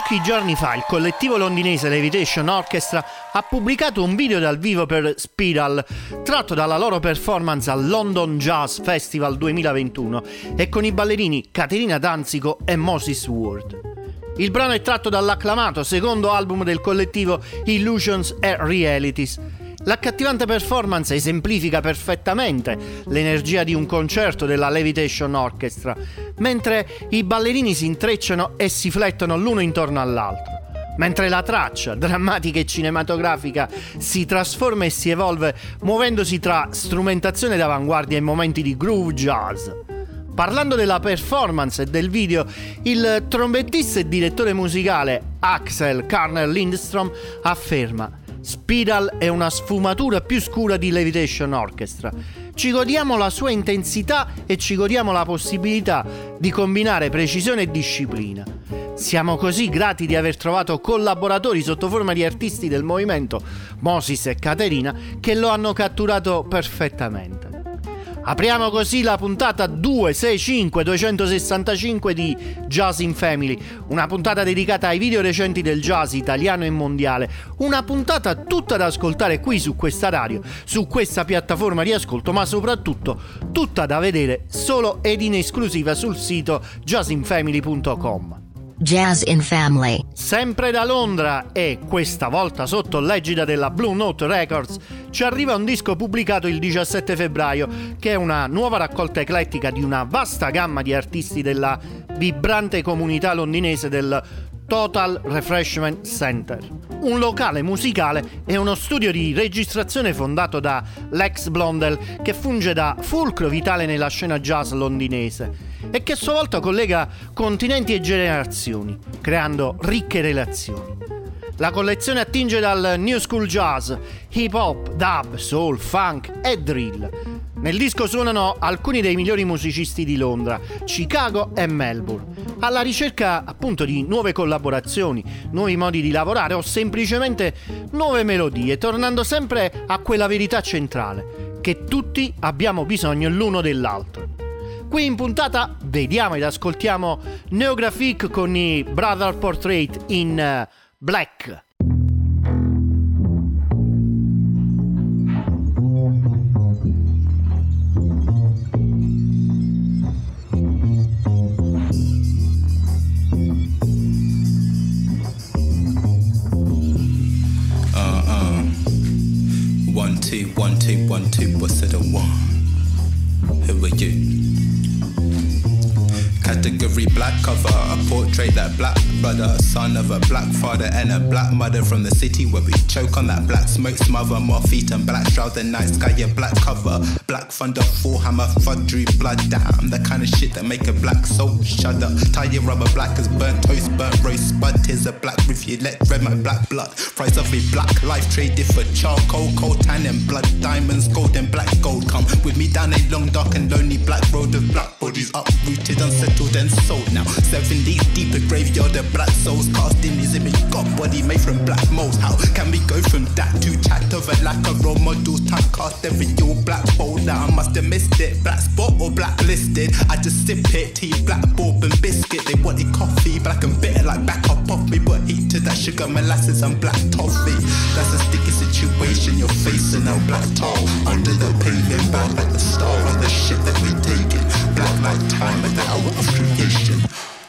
Pochi giorni fa il collettivo londinese Levitation Orchestra ha pubblicato un video dal vivo per Spiral, tratto dalla loro performance al London Jazz Festival 2021 e con i ballerini Caterina Danzico e Moses Ward. Il brano è tratto dall'acclamato secondo album del collettivo Illusions and Realities L'accattivante performance esemplifica perfettamente l'energia di un concerto della Levitation Orchestra, mentre i ballerini si intrecciano e si flettono l'uno intorno all'altro. Mentre la traccia, drammatica e cinematografica, si trasforma e si evolve muovendosi tra strumentazione d'avanguardia e momenti di groove jazz. Parlando della performance e del video, il trombettista e direttore musicale Axel Karner Lindstrom afferma Spiral è una sfumatura più scura di Levitation Orchestra. Ci godiamo la sua intensità e ci godiamo la possibilità di combinare precisione e disciplina. Siamo così grati di aver trovato collaboratori sotto forma di artisti del movimento, Moses e Caterina, che lo hanno catturato perfettamente. Apriamo così la puntata 265 265 di Jazz in Family, una puntata dedicata ai video recenti del jazz italiano e mondiale, una puntata tutta da ascoltare qui su questa radio, su questa piattaforma di ascolto, ma soprattutto tutta da vedere solo ed in esclusiva sul sito jazzinfamily.com. Jazz in Family. Sempre da Londra e questa volta sotto l'egida della Blue Note Records ci arriva un disco pubblicato il 17 febbraio che è una nuova raccolta eclettica di una vasta gamma di artisti della vibrante comunità londinese del Total Refreshment Center, un locale musicale e uno studio di registrazione fondato da Lex Blondel che funge da fulcro vitale nella scena jazz londinese e che a sua volta collega continenti e generazioni, creando ricche relazioni. La collezione attinge dal new school jazz, hip hop, dub, soul, funk e drill nel disco suonano alcuni dei migliori musicisti di Londra, Chicago e Melbourne, alla ricerca appunto di nuove collaborazioni, nuovi modi di lavorare o semplicemente nuove melodie, tornando sempre a quella verità centrale, che tutti abbiamo bisogno l'uno dell'altro. Qui in puntata vediamo ed ascoltiamo Neographic con i Brother Portrait in uh, Black. That black brother, son of a black father and a black mother from the city where we choke on that black smoke, smother more feet and black shroud the night sky, yeah, black cover, black thunder, full hammer, fudgery, blood, damn, the kind of shit that make a black soul shudder. Tie your rubber black as burnt toast, burnt roast, spud, tears a black roof, you let red my black blood. Price of a black life traded for charcoal, coal, tan and blood, diamonds, gold and black gold. Come with me down a long, dark and lonely black road of black bodies uprooted, unsettled and sold now. Seven days deep, a graveyard of black souls cast in his image. God body made from black molds. How can we go from that to chat of a lack of role models? Typecast every your black boulder. I must have missed it. Black spot or blacklisted. I just sip it, tea, black bourbon biscuit. They wanted coffee, black and bitter like back up off me. But heat to that sugar, molasses, and black toffee. That's a sticky situation you're facing. Now black tar under the pavement, back like the star of the shit that we taking. Black like time at the hour of creation.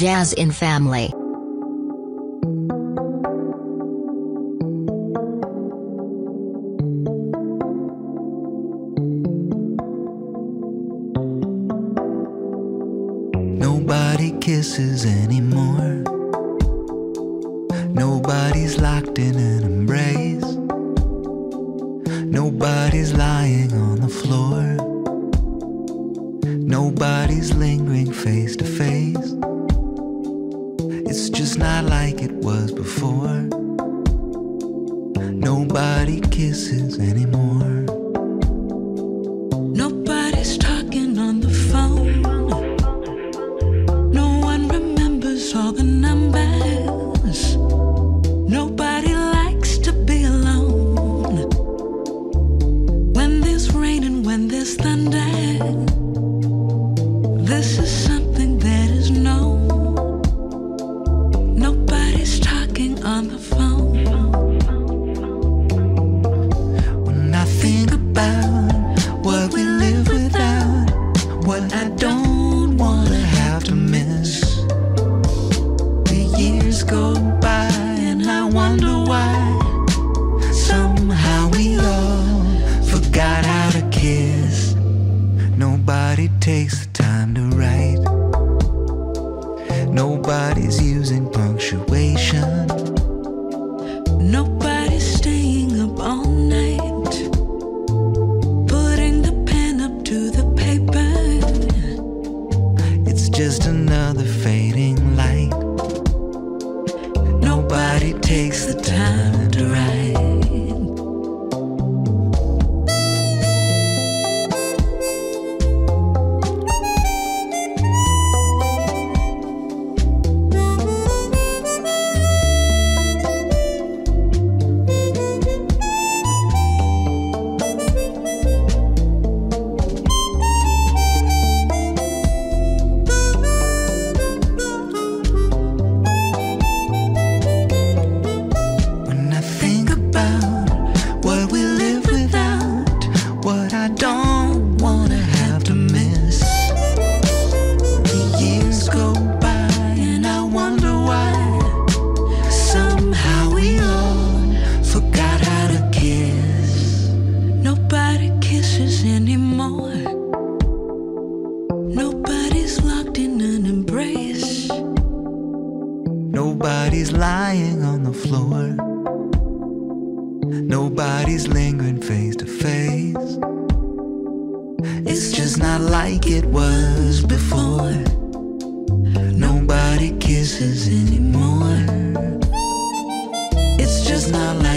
Jazz in Family. What I don't wanna have to miss. The years go just not like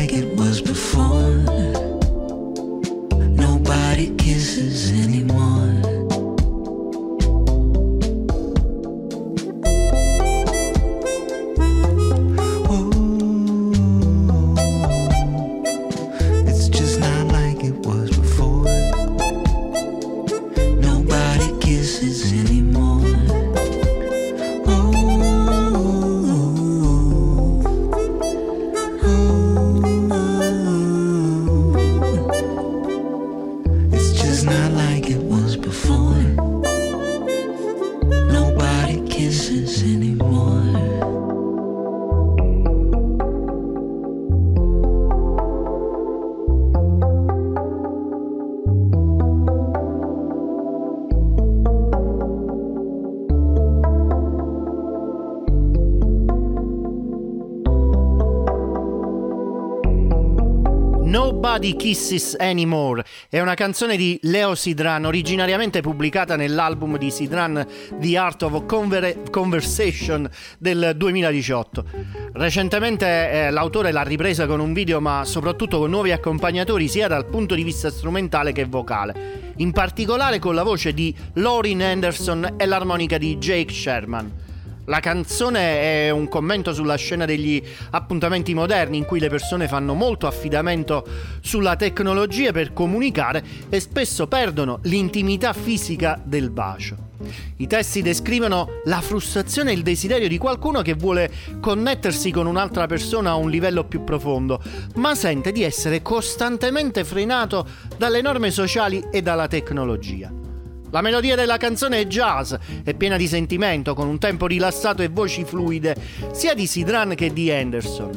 Nobody Kisses Anymore è una canzone di Leo Sidran, originariamente pubblicata nell'album di Sidran The Art of Conver- Conversation del 2018. Recentemente eh, l'autore l'ha ripresa con un video, ma soprattutto con nuovi accompagnatori sia dal punto di vista strumentale che vocale, in particolare con la voce di Lauren Anderson e l'armonica di Jake Sherman. La canzone è un commento sulla scena degli appuntamenti moderni in cui le persone fanno molto affidamento sulla tecnologia per comunicare e spesso perdono l'intimità fisica del bacio. I testi descrivono la frustrazione e il desiderio di qualcuno che vuole connettersi con un'altra persona a un livello più profondo, ma sente di essere costantemente frenato dalle norme sociali e dalla tecnologia. La melodia della canzone è jazz, è piena di sentimento, con un tempo rilassato e voci fluide, sia di Sidran che di Anderson.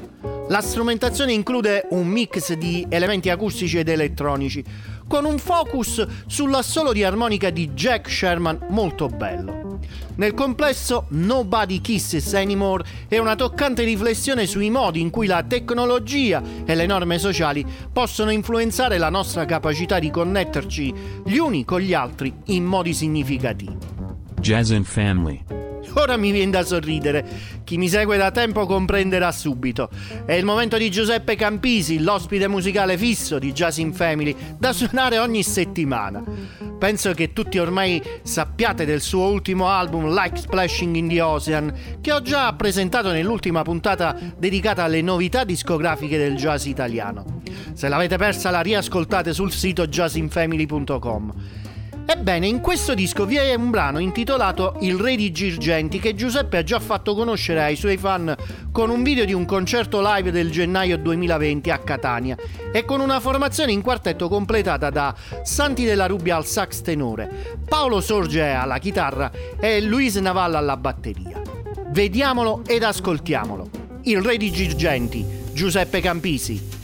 La strumentazione include un mix di elementi acustici ed elettronici, con un focus sull'assolo di armonica di Jack Sherman molto bello. Nel complesso, Nobody Kisses Anymore è una toccante riflessione sui modi in cui la tecnologia e le norme sociali possono influenzare la nostra capacità di connetterci gli uni con gli altri in modi significativi. Jazz and Family. Ora mi viene da sorridere. Chi mi segue da tempo comprenderà subito. È il momento di Giuseppe Campisi, l'ospite musicale fisso di Jazz in Family, da suonare ogni settimana. Penso che tutti ormai sappiate del suo ultimo album Like Splashing in the Ocean, che ho già presentato nell'ultima puntata dedicata alle novità discografiche del jazz italiano. Se l'avete persa la riascoltate sul sito jazzinfamily.com. Ebbene, in questo disco vi è un brano intitolato Il Re di Girgenti che Giuseppe ha già fatto conoscere ai suoi fan con un video di un concerto live del gennaio 2020 a Catania e con una formazione in quartetto completata da Santi della Rubbia al sax tenore, Paolo Sorge alla chitarra e Luis Navalla alla batteria. Vediamolo ed ascoltiamolo. Il Re di Girgenti, Giuseppe Campisi.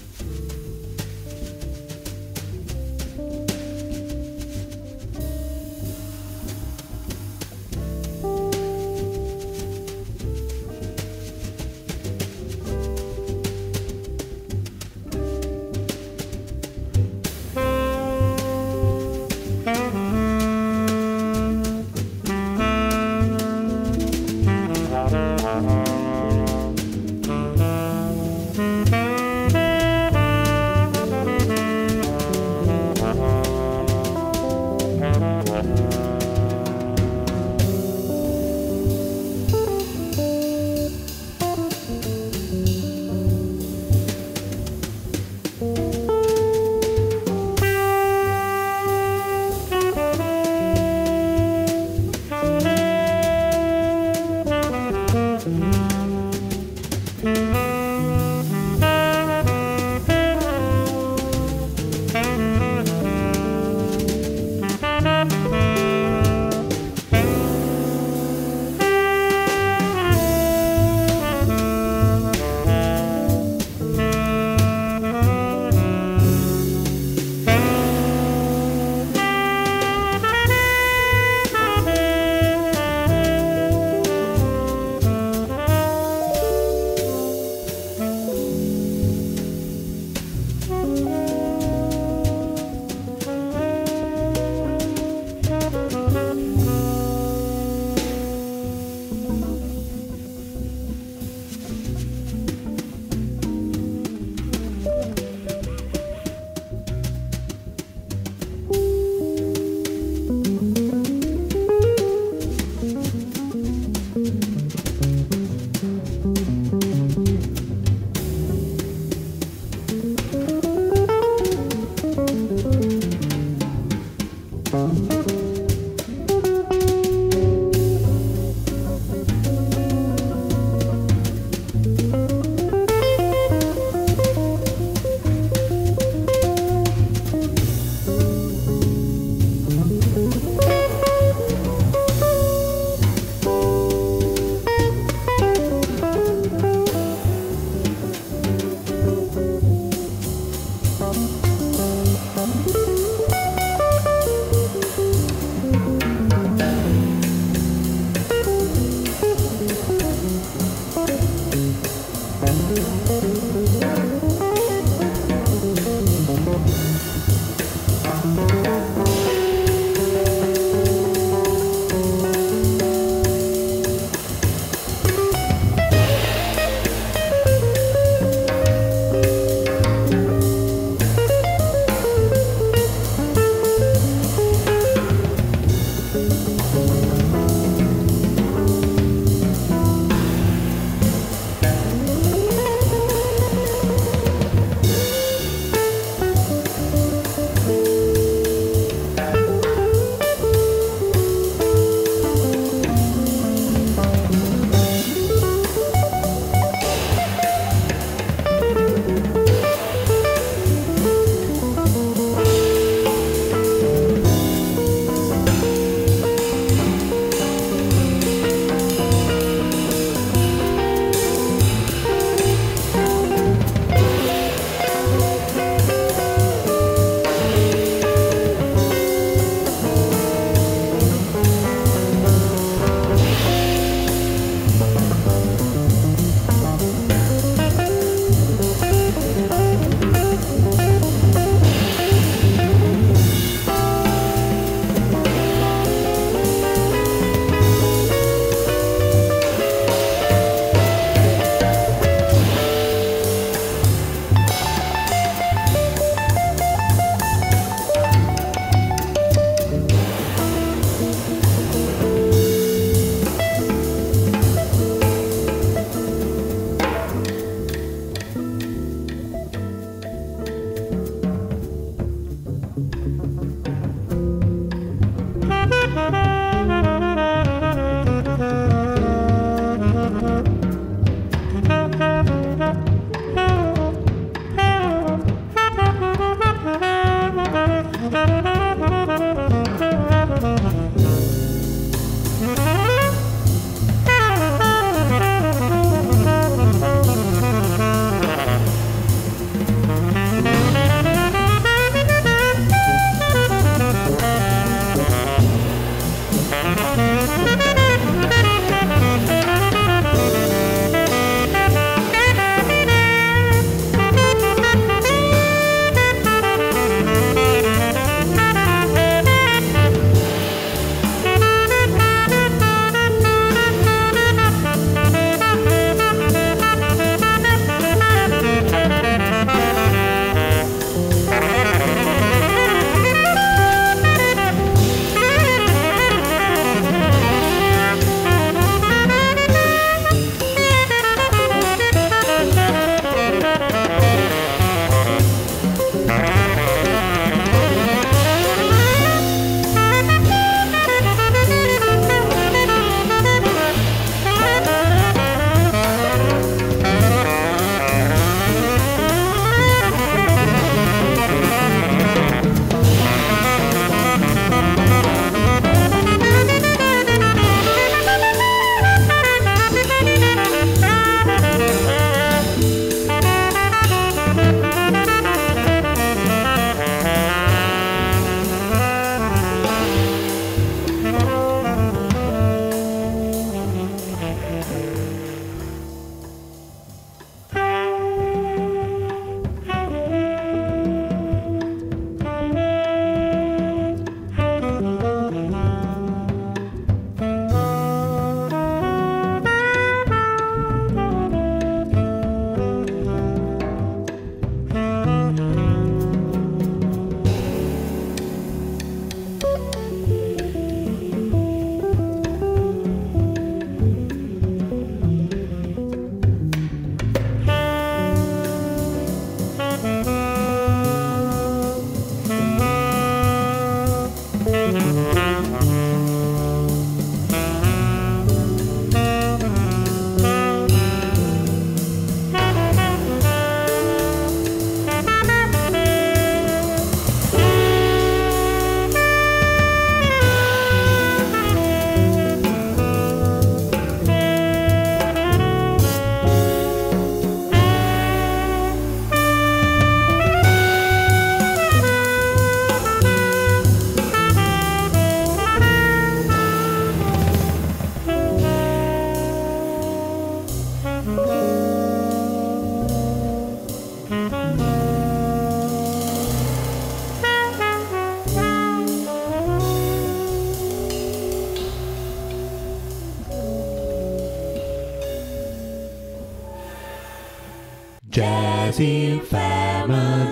Jazzy Family.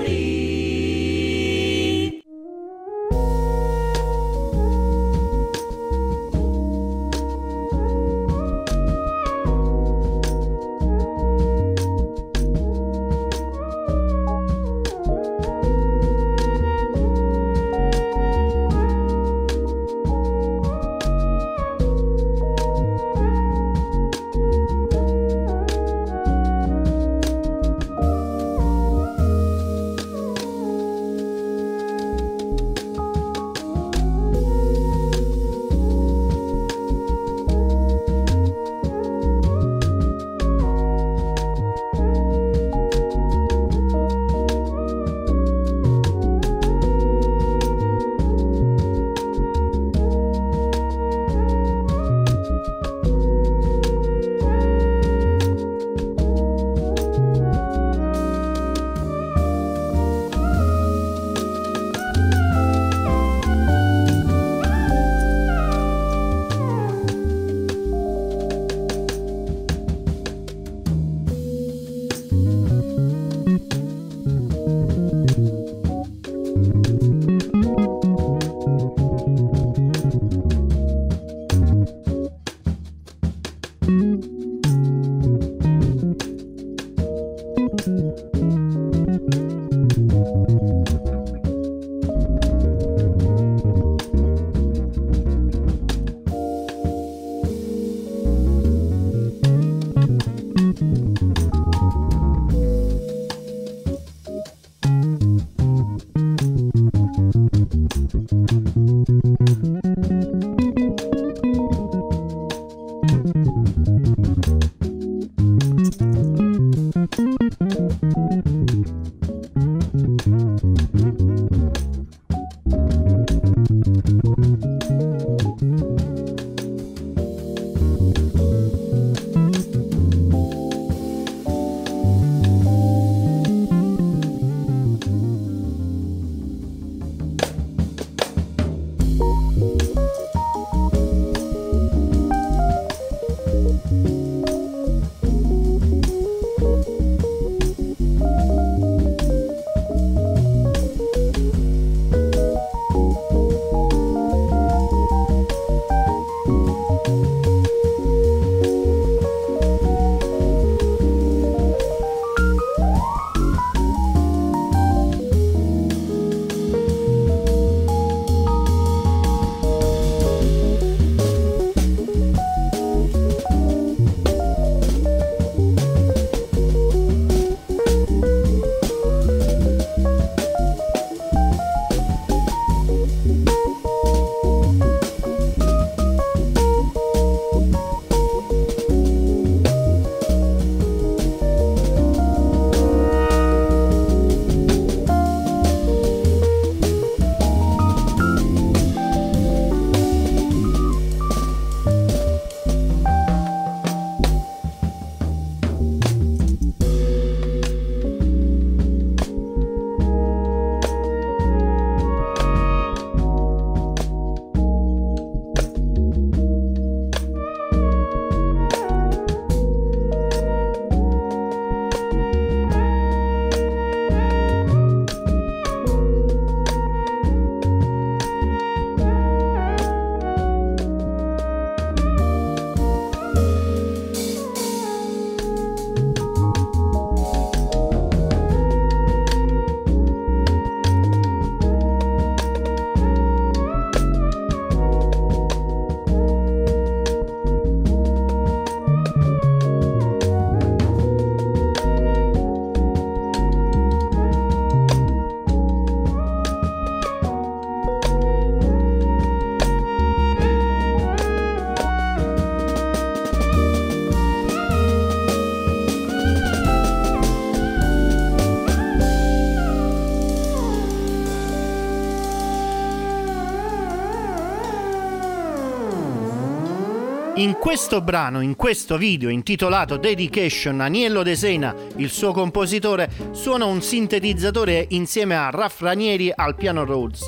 Questo brano, in questo video intitolato Dedication, Aniello De Sena, il suo compositore, suona un sintetizzatore insieme a Raff Ranieri al piano Rhodes,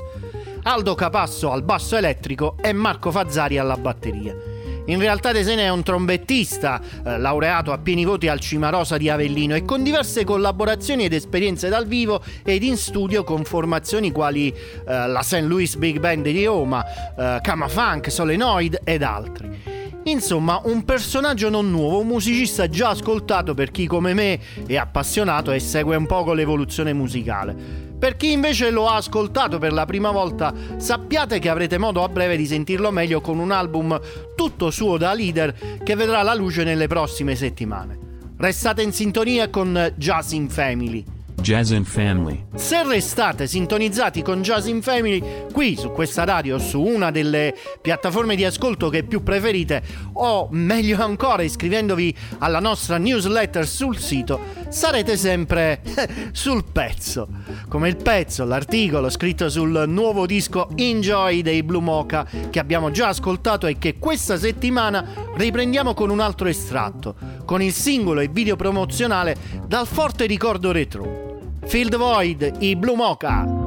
Aldo Capasso al basso elettrico e Marco Fazzari alla batteria. In realtà Desene è un trombettista, eh, laureato a pieni voti al Cimarosa di Avellino e con diverse collaborazioni ed esperienze dal vivo ed in studio con formazioni quali eh, la St. Louis Big Band di Roma, eh, Kama Funk, Solenoid ed altri. Insomma, un personaggio non nuovo, un musicista già ascoltato per chi come me è appassionato e segue un poco l'evoluzione musicale. Per chi invece lo ha ascoltato per la prima volta, sappiate che avrete modo a breve di sentirlo meglio con un album tutto suo da leader che vedrà la luce nelle prossime settimane. Restate in sintonia con Jazz in Family. Jazz and Family. Se restate sintonizzati con Jazz in Family qui su questa radio, su una delle piattaforme di ascolto che più preferite, o meglio ancora iscrivendovi alla nostra newsletter sul sito, sarete sempre sul pezzo. Come il pezzo, l'articolo scritto sul nuovo disco Enjoy dei Blue Mocha che abbiamo già ascoltato e che questa settimana riprendiamo con un altro estratto, con il singolo e video promozionale dal forte ricordo retro. Field Void, i Blue Mocha.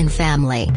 In Family.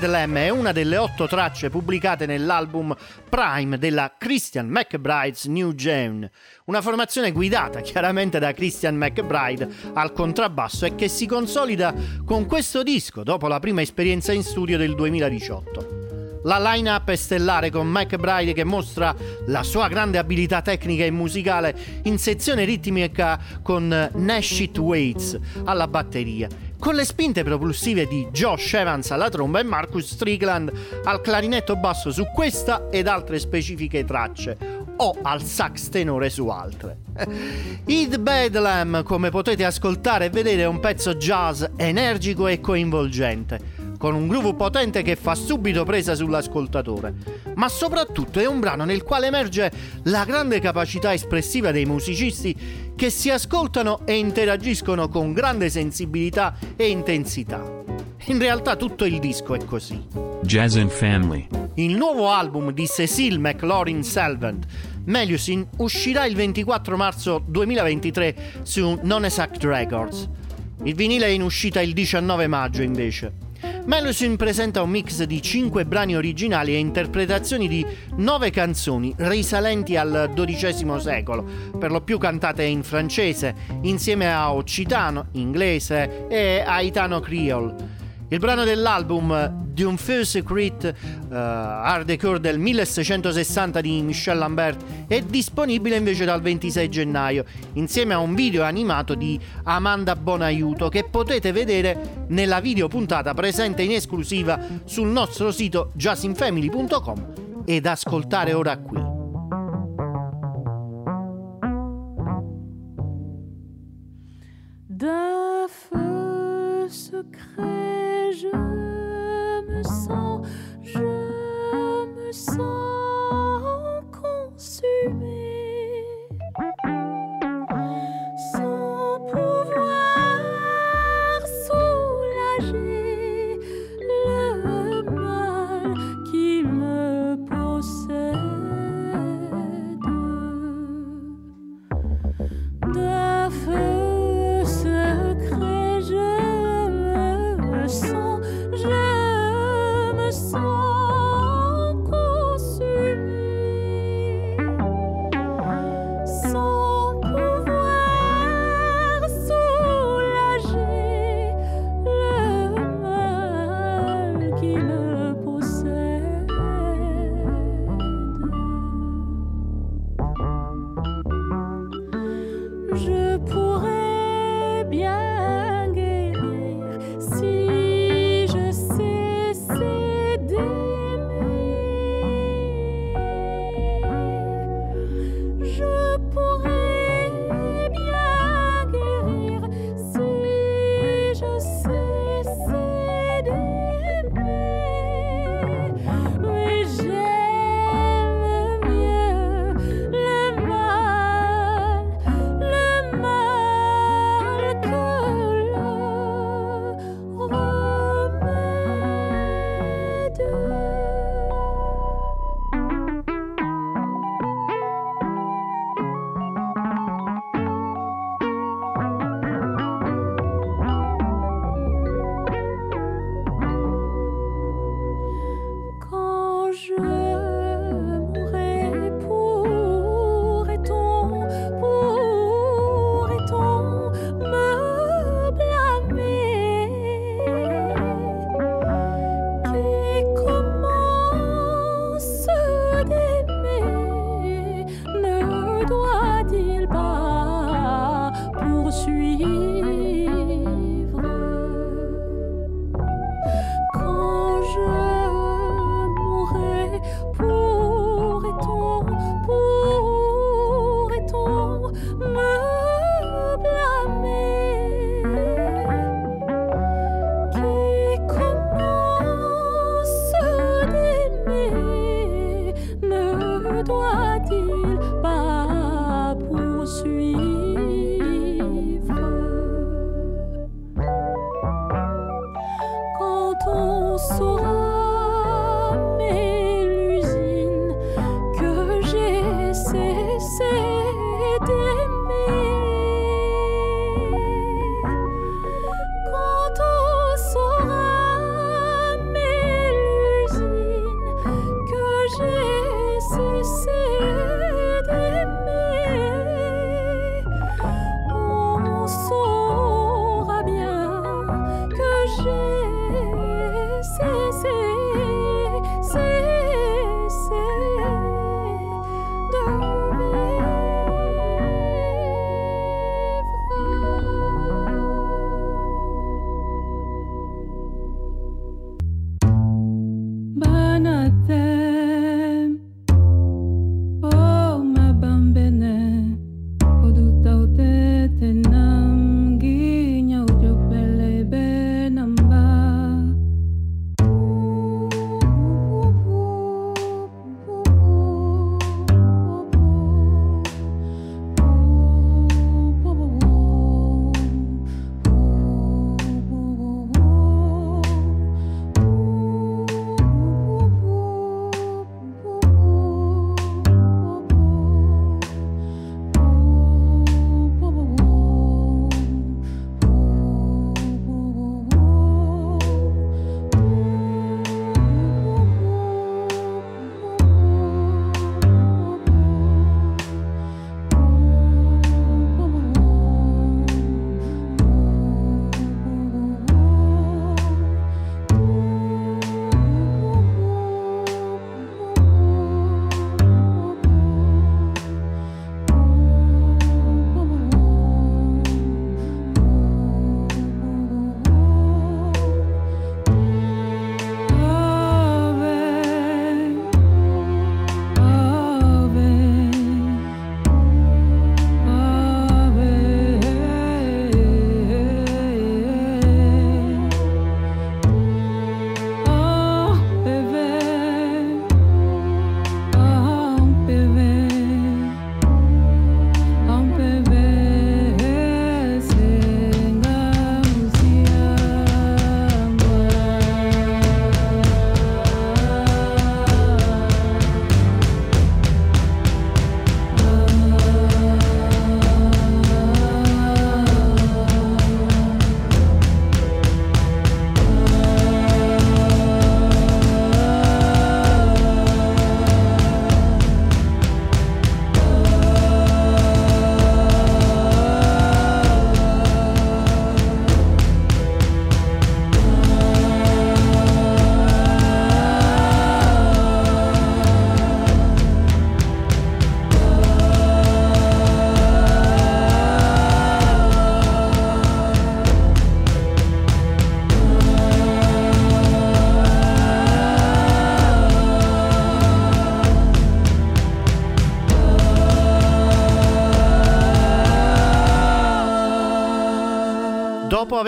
Bedlam è una delle otto tracce pubblicate nell'album Prime della Christian McBride's New Jane, una formazione guidata chiaramente da Christian McBride al contrabbasso e che si consolida con questo disco dopo la prima esperienza in studio del 2018. La line-up è stellare con McBride che mostra la sua grande abilità tecnica e musicale in sezione ritmica con Nash It Waits alla batteria con le spinte propulsive di Josh Evans alla tromba e Marcus Strickland al clarinetto basso su questa ed altre specifiche tracce o al sax tenore su altre. Id Bedlam, come potete ascoltare e vedere, è un pezzo jazz energico e coinvolgente con un groove potente che fa subito presa sull'ascoltatore, ma soprattutto è un brano nel quale emerge la grande capacità espressiva dei musicisti che si ascoltano e interagiscono con grande sensibilità e intensità. In realtà tutto il disco è così. Jazz and Family. Il nuovo album di Cecile McLaurin Salvant, Melusin, uscirà il 24 marzo 2023 su Non Exact Records. Il vinile è in uscita il 19 maggio invece. Melusin presenta un mix di 5 brani originali e interpretazioni di 9 canzoni risalenti al XII secolo, per lo più cantate in francese, insieme a occitano, inglese e aitano creole. Il brano dell'album D'un Feu Secret uh, Art Decor del 1660 di Michel Lambert è disponibile invece dal 26 gennaio insieme a un video animato di Amanda Bonaiuto che potete vedere nella video puntata presente in esclusiva sul nostro sito jazzinfamily.com ed ascoltare ora qui. D'un feu secret je me sens, je me sens consumée.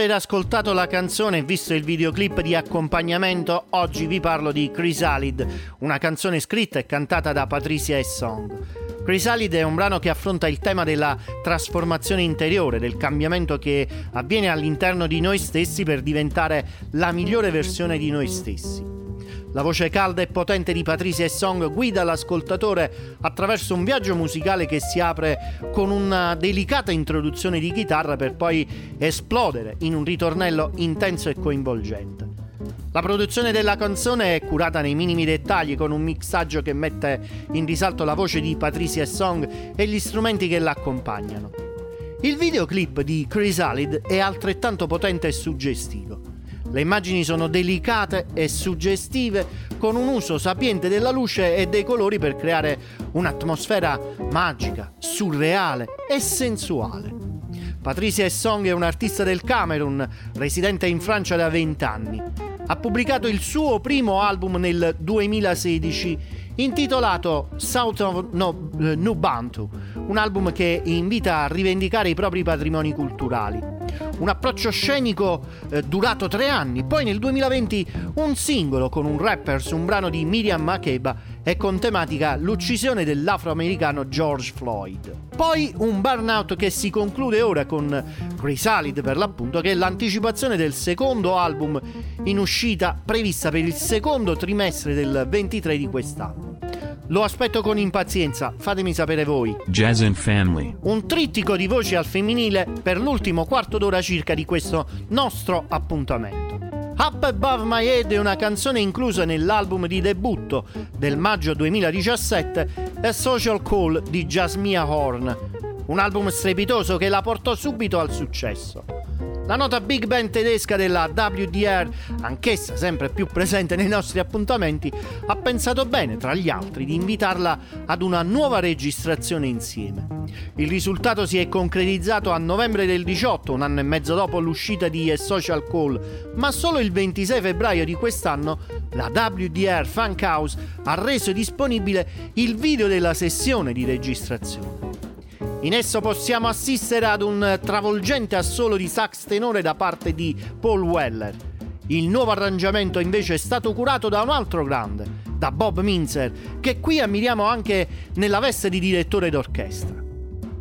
Aver ascoltato la canzone e visto il videoclip di accompagnamento, oggi vi parlo di Chrysalid, una canzone scritta e cantata da Patricia e Song. Chrysalid è un brano che affronta il tema della trasformazione interiore, del cambiamento che avviene all'interno di noi stessi per diventare la migliore versione di noi stessi. La voce calda e potente di Patricia e Song guida l'ascoltatore attraverso un viaggio musicale che si apre con una delicata introduzione di chitarra per poi esplodere in un ritornello intenso e coinvolgente. La produzione della canzone è curata nei minimi dettagli con un mixaggio che mette in risalto la voce di Patricia Song e gli strumenti che l'accompagnano. Il videoclip di Chrysalid è altrettanto potente e suggestivo. Le immagini sono delicate e suggestive, con un uso sapiente della luce e dei colori per creare un'atmosfera magica, surreale e sensuale. Patricia Song è un'artista del Camerun, residente in Francia da 20 anni. Ha pubblicato il suo primo album nel 2016 intitolato South of no, uh, Nubantu, un album che invita a rivendicare i propri patrimoni culturali. Un approccio scenico eh, durato tre anni, poi nel 2020 un singolo con un rapper su un brano di Miriam Makeba e con tematica l'uccisione dell'afroamericano George Floyd. Poi un burnout che si conclude ora con Chrysalid per l'appunto che è l'anticipazione del secondo album in uscita prevista per il secondo trimestre del 23 di quest'anno. Lo aspetto con impazienza, fatemi sapere voi. Jazz and Family. Un trittico di voci al femminile per l'ultimo quarto d'ora circa di questo nostro appuntamento. Up Above My Head è una canzone inclusa nell'album di debutto del maggio 2017 A Social Call di Jasmia Horn, un album strepitoso che la portò subito al successo. La nota big band tedesca della WDR, anch'essa sempre più presente nei nostri appuntamenti, ha pensato bene, tra gli altri, di invitarla ad una nuova registrazione insieme. Il risultato si è concretizzato a novembre del 18, un anno e mezzo dopo l'uscita di A Social Call, ma solo il 26 febbraio di quest'anno la WDR Funk House ha reso disponibile il video della sessione di registrazione. In esso possiamo assistere ad un travolgente assolo di sax tenore da parte di Paul Weller. Il nuovo arrangiamento invece è stato curato da un altro grande, da Bob Minzer, che qui ammiriamo anche nella veste di direttore d'orchestra.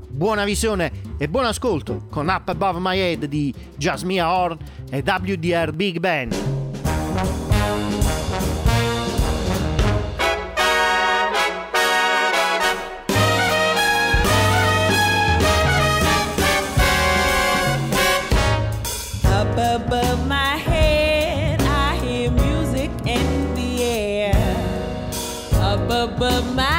Buona visione e buon ascolto con Up Above My Head di Jasmia Horn e WDR Big Band. but my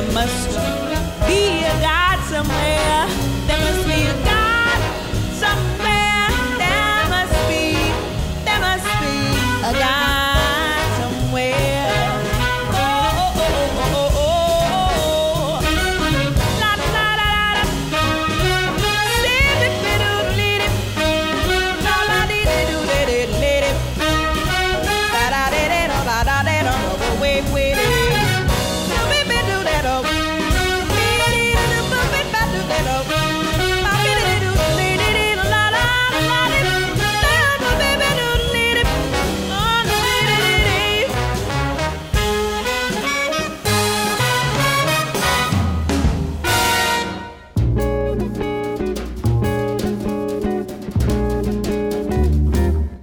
must be a God somewhere.